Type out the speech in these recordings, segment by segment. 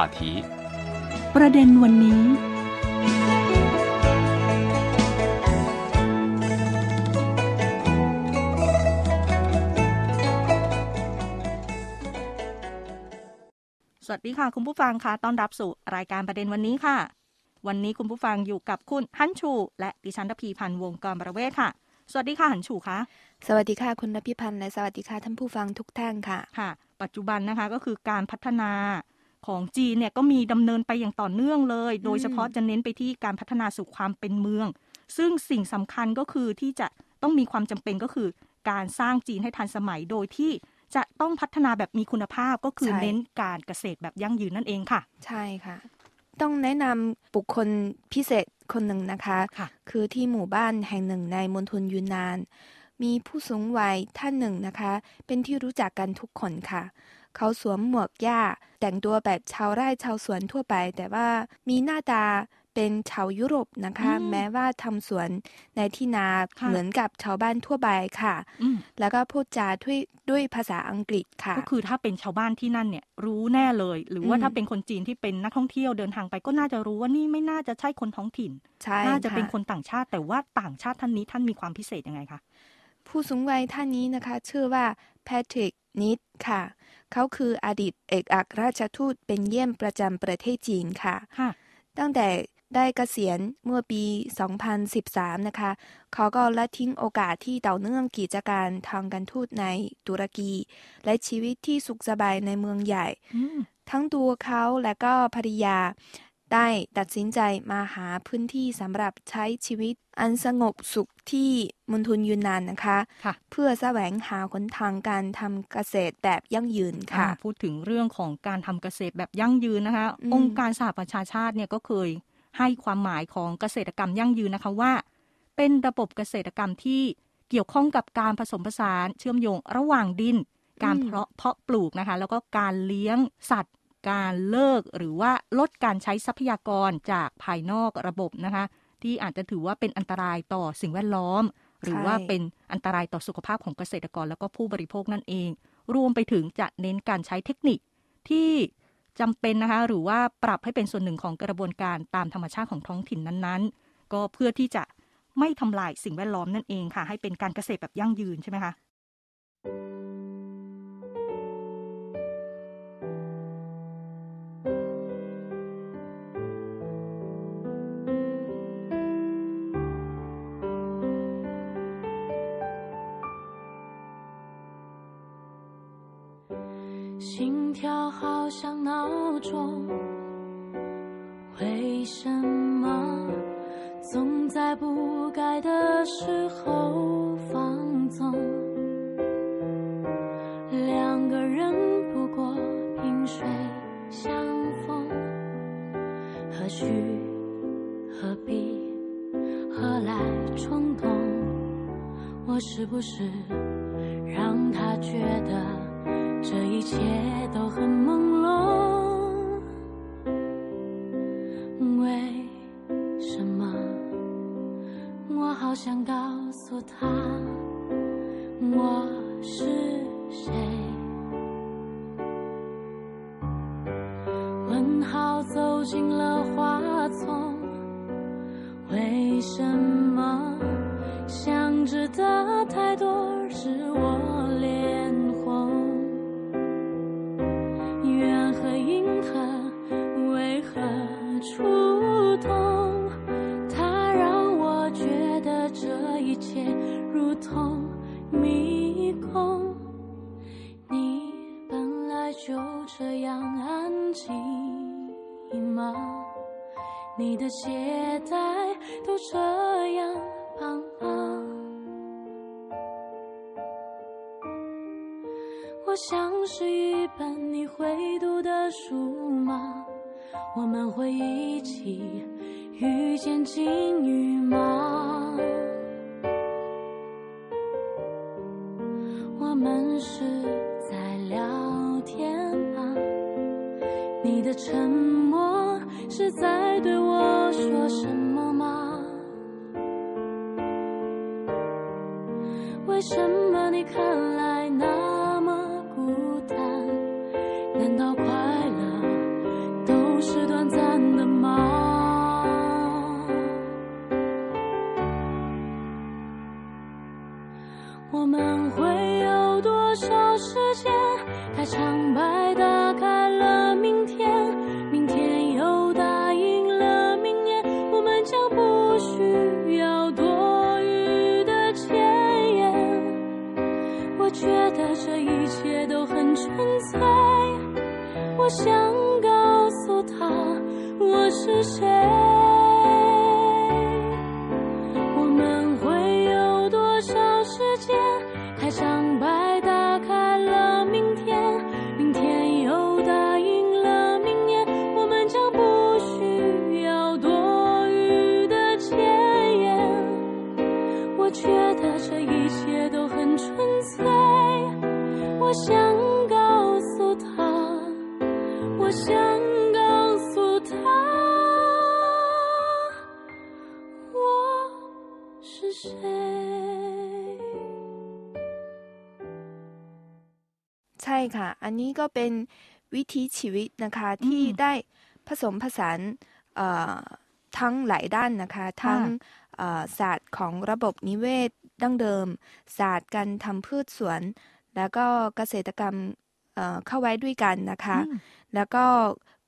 话题ประเด็นวันนี้ สวัสดีค่ะ คุณผู้ฟังค่ะต้อนรับสู่รายการประเด็นวันนี้ค่ะ วันนี้คุณผู้ฟังอยู่กับคุณฮันชู และดิฉันทพีพันธ์วงกรประเวศค่ะ สวัสดีค่ะฮันชูคะสวัสดีค่ะคุณรพิพันธ์และสวัสดีค่ะท่านผู้ฟังทุกท่านค่ะ ค่ะ ปัจจุบันนะคะก็คือการพัฒนา ของจีนเนี่ยก็มีดำเนินไปอย่างต่อเนื่องเลย โดยเฉพาะจะเน้นไปที่การพัฒนาสู่ความเป็นเมือง ซึ่งสิ่งสำคัญก็คือที่จะต้องมีความจำเป็นก็คือ การสร้างจีนให้ทันสมัยโดยที่จะต้องพัฒนาแบบมีคุณภาพก็คือใช่เน้นการเกษตรแบบยั่งยืนนั่นเองค่ะ ใช่ค่ะ ต้องแนะนำบุคคลพิเศษคนหนึ่งนะคะค่ะคือที่หมู่บ้านแห่งหนึ่งในมณฑลยูนนาน มีผู้สูงวัยท่านหนึ่งนะคะ เป็นที่รู้จักกันทุกคนค่ะเขาสวมหมวกหญ้าแต่งตัวแบบชาวไร่ชาวสวนทั่วไป แต่ว่ามีหน้าตาเป็นชาวยุโรปนะคะอืมแม้ว่าทำสวนในที่นาค่ะเหมือนกับชาวบ้านทั่วไปค่ะอืมแล้วก็พูดจาด้วยด้วยภาษาอังกฤษค่ะ ก็คือถ้าเป็นชาวบ้านที่นั่นเนี่ยรู้แน่เลย หรือว่าอืมถ้าเป็นคนจีนที่เป็นนักท่องเที่ยวเดินทางไปก็น่าจะรู้ว่านี่ไม่น่าจะใช่คนท้องถิ่นใช่น่าจะเป็นค่ะคนต่างชาติ แต่ว่าต่างชาติท่านนี้ท่านมีความพิเศษยังไงคะผู้สูงวัยท่านนี้นะคะ ชื่อว่าแพทริกนิดค่ะ เขาคืออดีตเอกอัครราชทูตเป็นเยี่ยมประจำประเทศจีนค่ะค่ะ ตั้งแต่ได้เกษียณเมื่อปี 2013 นะคะ เขาก็ละทิ้งโอกาสที่ต่อเนื่องกิจการทางการทูตในตุรกี และชีวิตที่สุขสบายในเมืองใหญ่อืมทั้งตัวเขาและก็ภรรยา ได้ตัดสินใจมาหาพื้นที่สำหรับใช้ชีวิต อันสงบสุขที่มณฑลยูนนานนะคะค่ะเพื่อแสวงหาหนทางการทำเกษตรแบบยั่งยืนค่ะอ่าพูดถึงเรื่องของการทำเกษตรแบบยั่งยืนนะคะอืมองค์การสหประชาชาติเนี่ยก็เคยให้ความหมายของเกษตรกรรมยั่งยืนนะคะว่า เป็นระบบเกษตรกรรมที่เกี่ยวข้องกับการผสมผสานเชื่อมโยงระหว่างดิน การเพาะเพาะปลูกนะคะ แล้วก็การเลี้ยงสัตว์ การเลิกหรือว่าลดการใช้ทรัพยากรจากภายนอกระบบนะคะที่อาจจะถือว่าเป็นอันตรายต่อสิ่งแวดล้อม หรือว่าเป็นอันตรายต่อสุขภาพของเกษตรกรแล้วก็ผู้บริโภคนั่นเอง รวมไปถึงจะเน้นการใช้เทคนิคที่จำเป็นนะคะหรือว่าปรับให้เป็นส่วนหนึ่งของกระบวนการตามธรรมชาติของท้องถิ่นนั้นๆ ก็เพื่อที่จะไม่ทำลายสิ่งแวดล้อมนั่นเองค่ะ ให้เป็นการเกษตรแบบยั่งยืนใช่ไหมคะ 跳好像闹钟，为什么总在不该的时候放纵？两个人不过萍水相逢，何须何必何来冲动？我是不是让他觉得？想告你的鞋带都这样绑吗？我像是一本你会读的书吗？我们会一起遇见金鱼吗？短暂的吗？我们会有多少时间太苍白打开了明天？明天又答应了明年我们将不需要多余的前言。我觉得这一切都很纯粹我想是谁。我们会有多少时间？开场白打开了明天，明天又答应了明年，我们将不需要多余的前言。我觉得这一切都很纯粹，我想 ค่ะ อันนี้ก็เป็นวิถีชีวิตนะคะที่อืมได้ผสมผสานเอ่อทั้งหลายด้านนะคะ ทั้งเอ่อศาสตร์ของระบบนิเวศดั้งเดิม ศาสตร์การทำพืชสวน แล้วก็เกษตรกรรมเอ่อเข้าไว้ด้วยกันนะคะอืมแล้วก็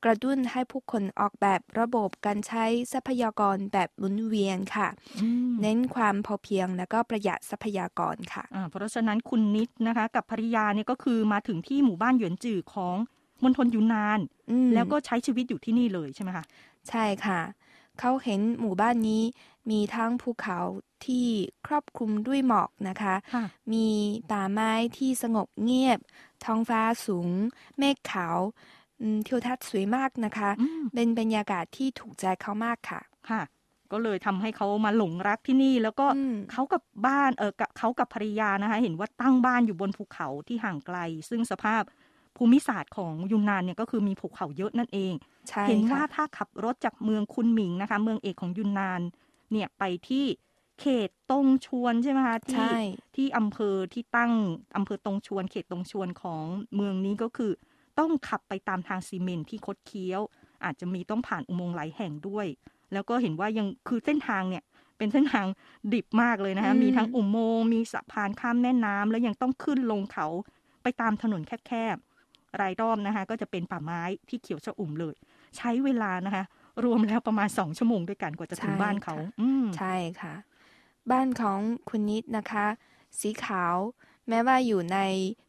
กระตุ้นให้ผู้คนออกแบบระบบการใช้ทรัพยากรแบบหมุนเวียนค่ะอืมเน้นความพอเพียงแล้วก็ประหยัดทรัพยากรค่ะอ่าเพราะฉะนั้นคุณนิดนะคะกับภริยาเนี่ยก็คือมาถึงที่หมู่บ้านหยวนจือของมณฑลยูนนานอืมแล้วก็ใช้ชีวิตอยู่ที่นี่เลยใช่ไหมคะใช่ค่ะ เขาเห็นหมู่บ้านนี้มีทั้งภูเขาที่ครอบคลุมด้วยหมอกนะคะค่ะมีป่าไม้ที่สงบเงียบ ท้องฟ้าสูง เมฆขาวอืม ทิวทัศน์สวยมากนะคะอืมเป็นบรรยากาศที่ถูกใจเขามากค่ะค่ะ ก็เลยทำให้เขามาหลงรักที่นี่ แล้วก็อืมเขากับบ้านเออกับเขากับภรรยานะคะ เห็นว่าตั้งบ้านอยู่บนภูเขาที่ห่างไกล ซึ่งสภาพภูมิศาสตร์ของยูนนานเนี่ยก็คือมีภูเขาเยอะนั่นเองใช่เห็นว่าค่ะถ้าขับรถจากเมืองคุนหมิงนะคะ เมืองเอกของยุนนานเนี่ยไปที่เขตตงชวนใช่ไหมคะที่ใช่ที่อำเภอที่ตั้งอำเภอตงชวน เขตตงชวนของเมืองนี้ก็คือ ต้องขับไปตามทางซีเมนต์ที่คดเคี้ยว อาจจะมีต้องผ่านอุโมงค์หลายแห่งด้วย แล้วก็เห็นว่ายังคือเส้นทางเนี่ยเป็นเส้นทางดิบมากเลยนะคะอืมมีทั้งอุโมงค์มีสะพานข้ามแม่น้ำแล้วยังต้องขึ้นลงเขาไปตามถนนแคบๆรายรอบนะคะก็จะเป็นป่าไม้ที่เขียวชอุ่มเลย ใช้เวลานะคะ รวมแล้วประมาณสองชั่วโมงด้วยกันกว่าจะถึงใช่บ้านเขาค่ะอืมใช่ค่ะ บ้านของคุณนิดนะคะ สีขาว แม้ว่าอยู่ใน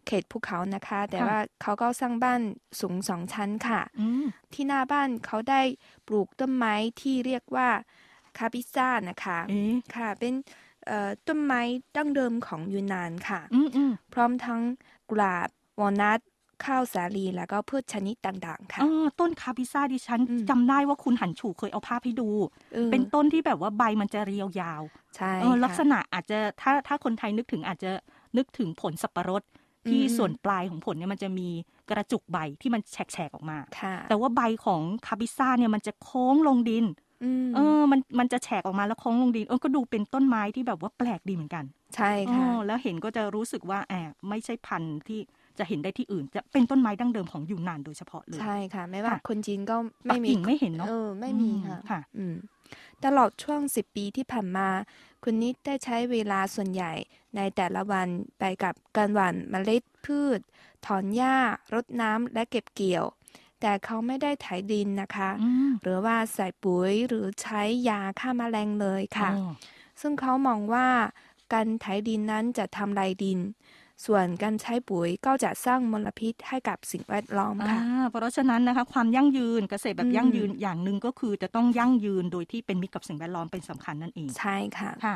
เขตภูเขานะคะ แต่ค่ะว่าเขาก็สร้างบ้านสูงสองชั้นค่ะอืมที่หน้าบ้านเขาได้ปลูกต้นไม้ที่เรียกว่าคาปิซ่านะคะเอ๊ะค่ะ เป็นเอ่อต้นไม้ดั้งเดิมของยูนนานค่ะอืมอืมพร้อมทั้งกุหลาบวอลนัทข้าวสาลีแล้วก็พืชชนิดต่างๆ ค่ะอ๋อต้นคาปิซ่าดิฉันอืมจำได้ว่าคุณหันฉูเคยเอาภาพให้ดูออเป็นต้นที่แบบว่าใบมันจะเรียวยาวใช่เออค่ะลักษณะอาจจะถ้าถ้าคนไทยนึกถึงอาจจะ นึกถึงผลสับปะรดที่อืมส่วนปลายของผลเนี่ยมันจะมีกระจุกใบที่มันแฉกๆออกมาค่ะแต่ว่าใบของคาปิซ่าเนี่ยมันจะโค้งลงดินมเออ มันมันจะแฉกออกมาแล้วโค้งลงดินเออก็ดูเป็นต้นไม้ที่แบบว่าแปลกดีเหมือนกัน ใช่อ๋ค่ะอแล้วเห็นก็จะรู้สึกว่าแอบไม่ใช่พันธุ์ที่จะเห็นได้ที่อื่น จะเป็นต้นไม้ดั้งเดิมของยูนนานโดยเฉพาะเลย ใช่ค่ะ ไม่ว่าค่ะคนจีนก็ปัไม่กมีกิ่งไม่เห็นเนาะเออไม่มีอืค่ะค่ะอืมตลอดช่วงสิบปีที่ผ่านมา คุณนิดได้ใช้เวลาส่วนใหญ่ในแต่ละวันไปกับการหว่านเมล็ดพืช ถอนหญ้ารดน้ำและเก็บเกี่ยว แต่เขาไม่ได้ไถดินนะคะอืมหรือว่าใส่ปุ๋ยหรือใช้ยาฆ่าแมลงเลยค่ะอ๋อซึ่งเขามองว่าการไถดินนั้นจะทำลายดิน ส่วนการใช้ปุ๋ยก็จะสร้างมลพิษให้กับสิ่งแวดล้อมค่ะอ่าเพราะฉะนั้นนะคะความยั่งยืนเกษตรแบบอืมยั่งยืนอย่างหนึ่งก็คือจะต้องยั่งยืนโดยที่เป็นมิตรกับสิ่งแวดล้อมเป็นสำคัญนั่นเอง ใช่ค่ะค่ะ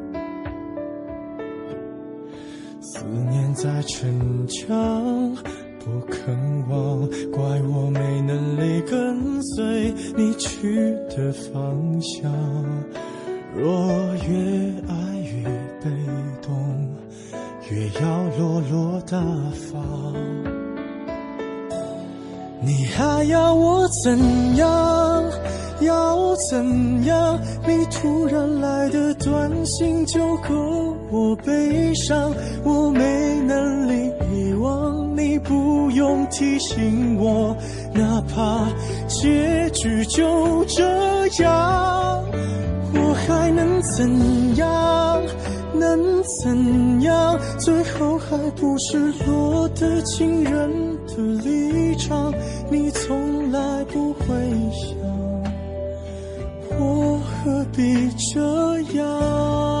在逞强，不肯忘，怪我没能力跟随你去的方向。若越爱越被动，越要落落大方。你还要我怎样？要怎样？你突然来的短信就够我悲伤，我没能力遗忘，你不用提醒我，哪怕结局就这样，我还能怎样？能怎样？最后还不是落得情人的立场，你从来不会，何必这样？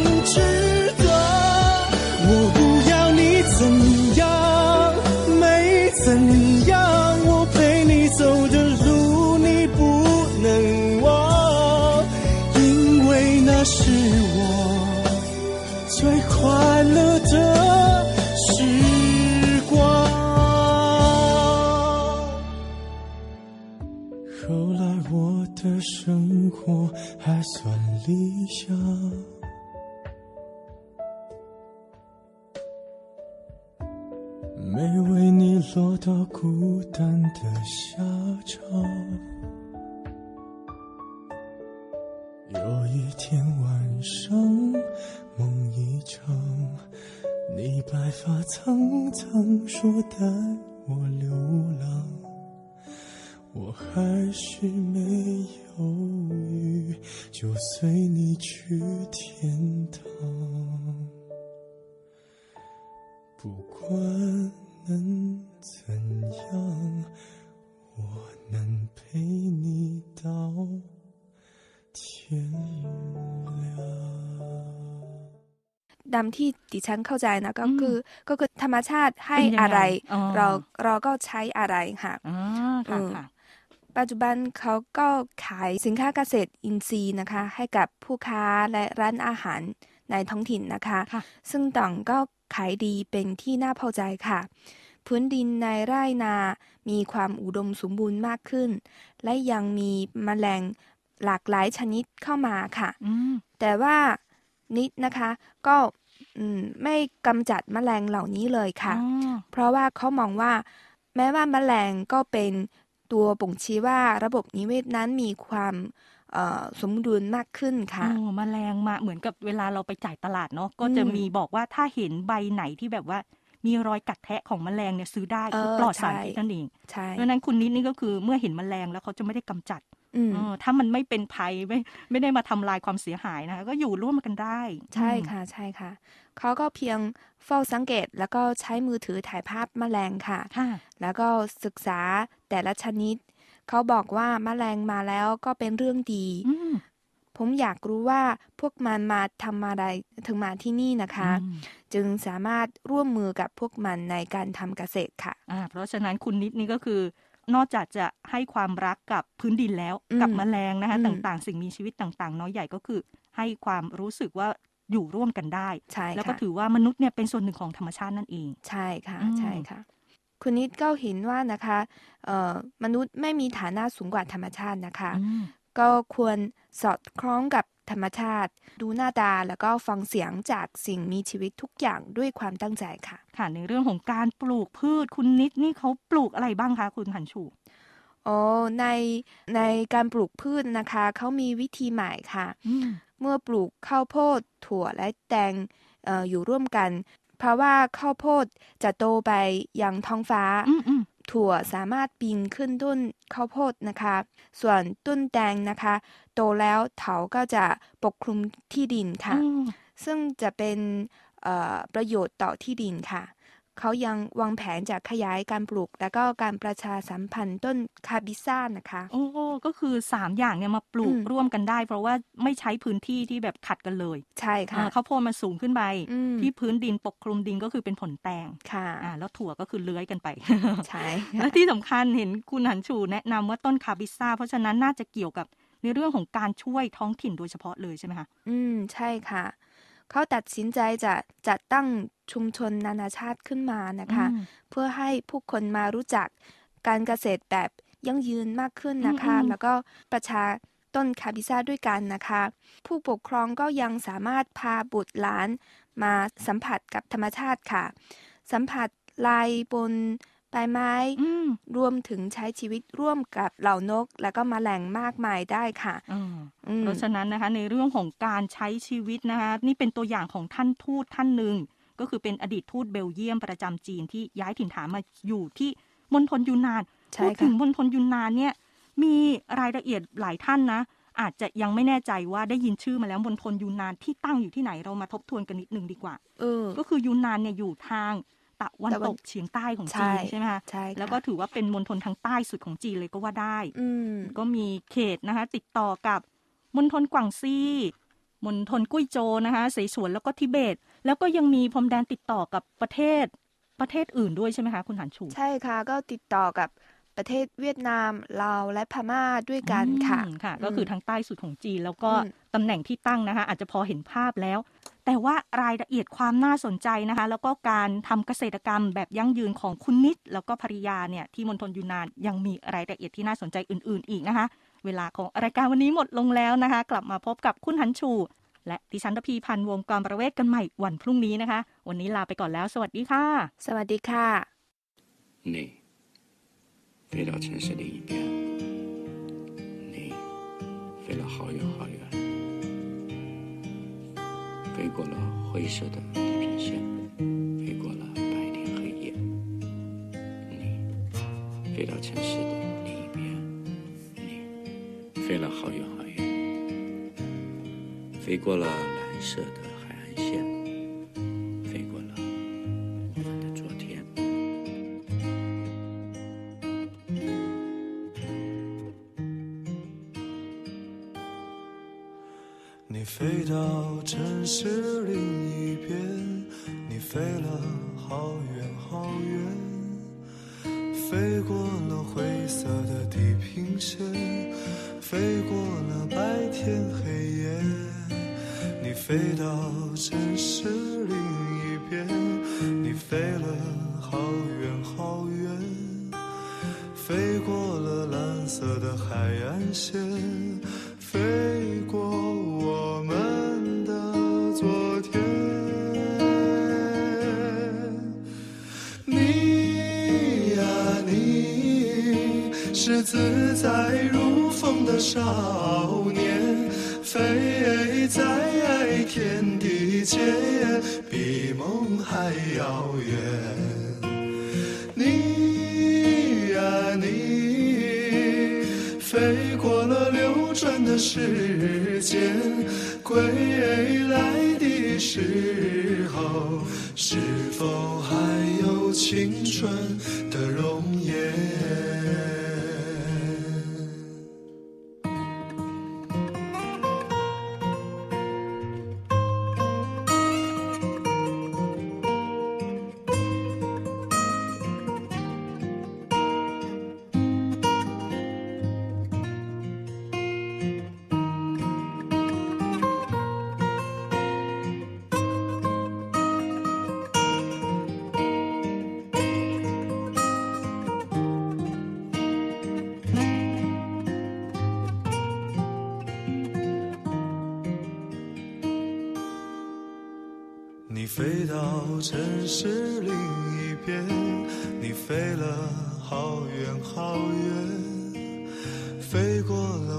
还算理想。没为你落到孤单的下场。有一天晚上，梦一场，你白发苍苍，说带我流浪，我还是没犹豫，就随你去天堂。不管能怎样，我能陪你到天亮。 ดำที่ดิฉันเข้าใจนะก็คือก็คือธรรมชาติให้ เป็นยังไง อะไร อ๋อ เราเราก็ใช้อะไรค่ะ อ่าค่ะ อืม ค่ะ ปัจจุบันเขาก็ขายสินค้าเกษตรอินทรีย์นะคะ ให้กับผู้ค้าและร้านอาหารในท้องถิ่นนะคะค่ะซึ่งต่างก็ขายดีเป็นที่น่าพอใจค่ะ พื้นดินในไร่นา มีความอุดมสมบูรณ์มากขึ้น และยังมีแมลงหลากหลายชนิดเข้ามาค่ะอืมแต่ว่านิดนะคะก็อืมไม่กำจัดแมลงเหล่านี้เลยค่ะอ๋อเพราะว่าเขามองว่า แม้ว่าแมลงก็เป็น ตัวบ่งชี้ว่าระบบนิเวศนั้นมีความเอ่อสมดุลมากขึ้นค่ะอ๋อแมลงมาเหมือนกับเวลาเราไปจ่ายตลาดเนาะก็จะอืมมีบอกว่าถ้าเห็นใบไหนที่แบบว่ามีรอยกัดแทะของแมลงเนี่ยซื้อได้เออคือปลอดสารใช่พิษนั่นเองใช่เพราะฉะนั้นคุณนิดนี่ก็คือเมื่อเห็นแมลงแล้วเขาจะไม่ได้กำจัดอืมเออ ถ้ามันไม่เป็นภัยไม่ไม่ได้มาทำลายความเสียหายนะคะก็อยู่ร่วมกันได้ ใช่ค่ะใช่ค่ะ เขาก็เพียงเฝ้าสังเกตแล้วก็ใช้มือถือถ่ายภาพแมลงค่ะค่ะ แล้วก็ศึกษาแต่ละชนิด เขาบอกว่าแมลงมาแล้วก็เป็นเรื่องดีอืมผมอยากรู้ว่าพวกมันมาทำอะไรถึงมาที่นี่นะคะอืมจึงสามารถร่วมมือกับพวกมันในการทำเกษตรค่ะอ่าเพราะฉะนั้นคุณนิดนี่ก็คือ นอกจากจะให้ความรักกับพื้นดินแล้วอืมกับแมลงนะคะอืมต่างๆ สิ่งมีชีวิตต่างๆ น้อยใหญ่ก็คือ ให้ความรู้สึกว่าอยู่ร่วมกันได้ใช่แล้วก็ค่ะถือว่ามนุษย์เนี่ยเป็นส่วนหนึ่งของธรรมชาตินั่นเอง ใช่ค่ะอืมใช่ค่ะ คุณนิดก็เห็นว่านะคะเอ่อมนุษย์ไม่มีฐานะสูงกว่าธรรมชาตินะคะอืมก็ควรสอดคล้องกับ ธรรมชาติ ดูหน้าตาแล้วก็ฟังเสียงจากสิ่งมีชีวิตทุกอย่างด้วยความตั้งใจค่ะ ค่ะในเรื่องของการปลูกพืชคุณนิดนี่เขาปลูกอะไรบ้างคะคุณหันชูอ๋อในในการปลูกพืชนะคะเขามีวิธีใหม่ค่ะอืมเมื่อปลูกข้าวโพดถั่วและแตงเอออยู่ร่วมกัน เพราะว่าข้าวโพดจะโตไปยังท้องฟ้าอืมอืม ถั่วสามารถปีนขึ้นต้นข้าวโพดนะคะ ส่วนต้นแตงนะคะ โตแล้วเถาก็จะปกคลุมที่ดินค่ะอืมซึ่งจะเป็นเอ่อประโยชน์ต่อที่ดินค่ะ เขายังวางแผนจะขยายการปลูก และก็การประชาสัมพันธ์ต้นคาบิซ่านะคะโอ้ก็คือสามอย่างเนี่ยมาปลูกอืมร่วมกันได้ เพราะว่าไม่ใช้พื้นที่ที่แบบขัดกันเลย ใช่ค่ะอ่าข้าวโพดมันสูงขึ้นไปอืมที่พื้นดินปกคลุมดินก็คือเป็นผลแตงค่ะอ่าแล้วถั่วก็คือเลื้อยกันไปใช่และที่สำคัญเห็นคุณหันชูแนะนำว่าต้นคาบิซ่า เพราะฉะนั้นน่าจะเกี่ยวกับในเรื่องของการช่วยท้องถิ่นโดยเฉพาะเลยใช่ไหมคะ อืม ใช่ค่ะ เขาตัดสินใจจะจัดตั้งชุมชนนานาชาติขึ้นมานะคะอืมเพื่อให้ผู้คนมารู้จักการเกษตรแบบยั่งยืนมากขึ้นนะคะอืมอืมแล้วก็ประชาต้นคาบิซ่าด้วยกันนะคะ ผู้ปกครองก็ยังสามารถพาบุตรหลานมาสัมผัสกับธรรมชาติค่ะ สัมผัสลายบน ใบไม้อืมรวมถึงใช้ชีวิตร่วมกับเหล่านก และก็แมลงมากมายได้ค่ะอ่าอืมเพราะฉะนั้นนะคะ ในเรื่องของการใช้ชีวิตนะคะ นี่เป็นตัวอย่างของท่านทูตท่านหนึ่ง ก็คือเป็นอดีตทูตเบลเยียมประจำจีนที่ย้ายถิ่นฐานมาอยู่ที่มณฑลยูนนานใช่พูดถึค่ะงมณฑลยูนนานเนี่ยมีรายละเอียดหลายท่านนะ อาจจะยังไม่แน่ใจว่าได้ยินชื่อมาแล้วมณฑลยูนนานที่ตั้งอยู่ที่ไหนเรามาทบทวนกันนิดนึงดีกว่าเออก็คือยูนนานเนี่ยอยู่ทาง ตะวันตะวันตกเฉียงใต้ของใช่จีนใช่ไหมคะใช่ค่ะแล้วก็ถือว่าเป็นมณฑลทางใต้สุดของจีนเลยก็ว่าได้อืมก็มีเขตนะคะ ติดต่อกับมณฑลกวางซีมณฑลกุ้ยโจวนะคะเสฉวนแล้วก็ทิเบต แล้วก็ยังมีพรมแดนติดต่อกับประเทศประเทศอื่นด้วยใช่ไหมคะคุณหันชู ใช่ค่ะ ก็ติดต่อกับประเทศเวียดนามลาวและพม่าด้วยกันค่ะอืมค่ะ ก็คือทางใต้สุดของจีน แล้วก็อืมตำแหน่งที่ตั้งนะคะ อาจจะพอเห็นภาพแล้ว แต่ว่ารายละเอียดความน่าสนใจนะคะ แล้วก็การทำเกษตรกรรมแบบยั่งยืนของคุณนิด แล้วก็ภริยาเนี่ยที่มณฑลยูนานยังมีรายละเอียดที่น่าสนใจอื่น ๆ อีกนะคะ เวลาของรายการวันนี้หมดลงแล้วนะคะ กลับมาพบกับคุณหันชู และดิฉันรพีพันธ์วงกรประเวศกันใหม่วันพรุ่งนี้นะคะ วันนี้ลาไปก่อนแล้ว สวัสดีค่ะ สวัสดีค่ะ你飞到城市另一边你飞了好远好远飞过了灰色的地平线，飞过了白天黑夜。你飞到城市的另一边，你飞了好远好远，飞过了蓝色的飞过了蓝色的海岸线，飞过我们的昨天。你呀你，是自在如风的少年，飞在天地间，比梦还遥远。时间，归来的时候，是否还有青春？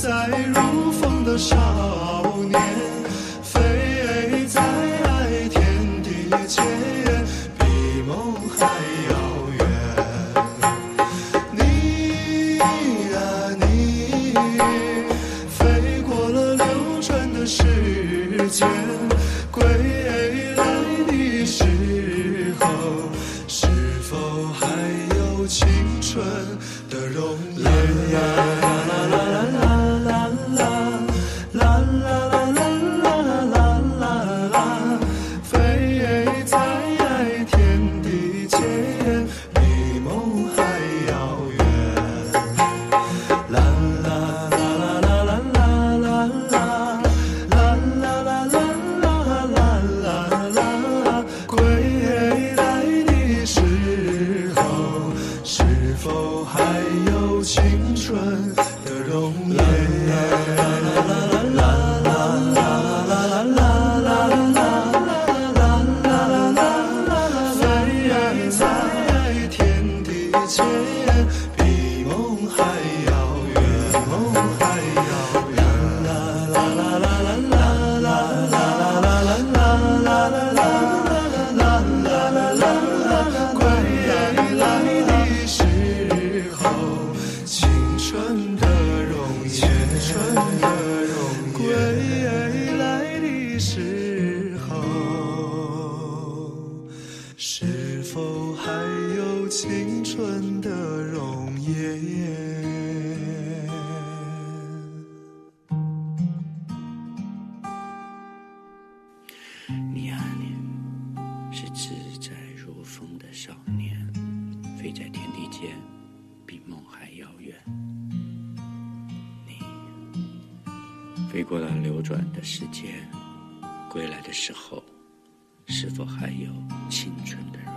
在如风的少年，你来的时候，是否还有青春的容颜？你啊，你是自在如风的少年，飞在天地间，比梦还遥远。你飞过来。流转的时间，归来的时候，是否还有青春的容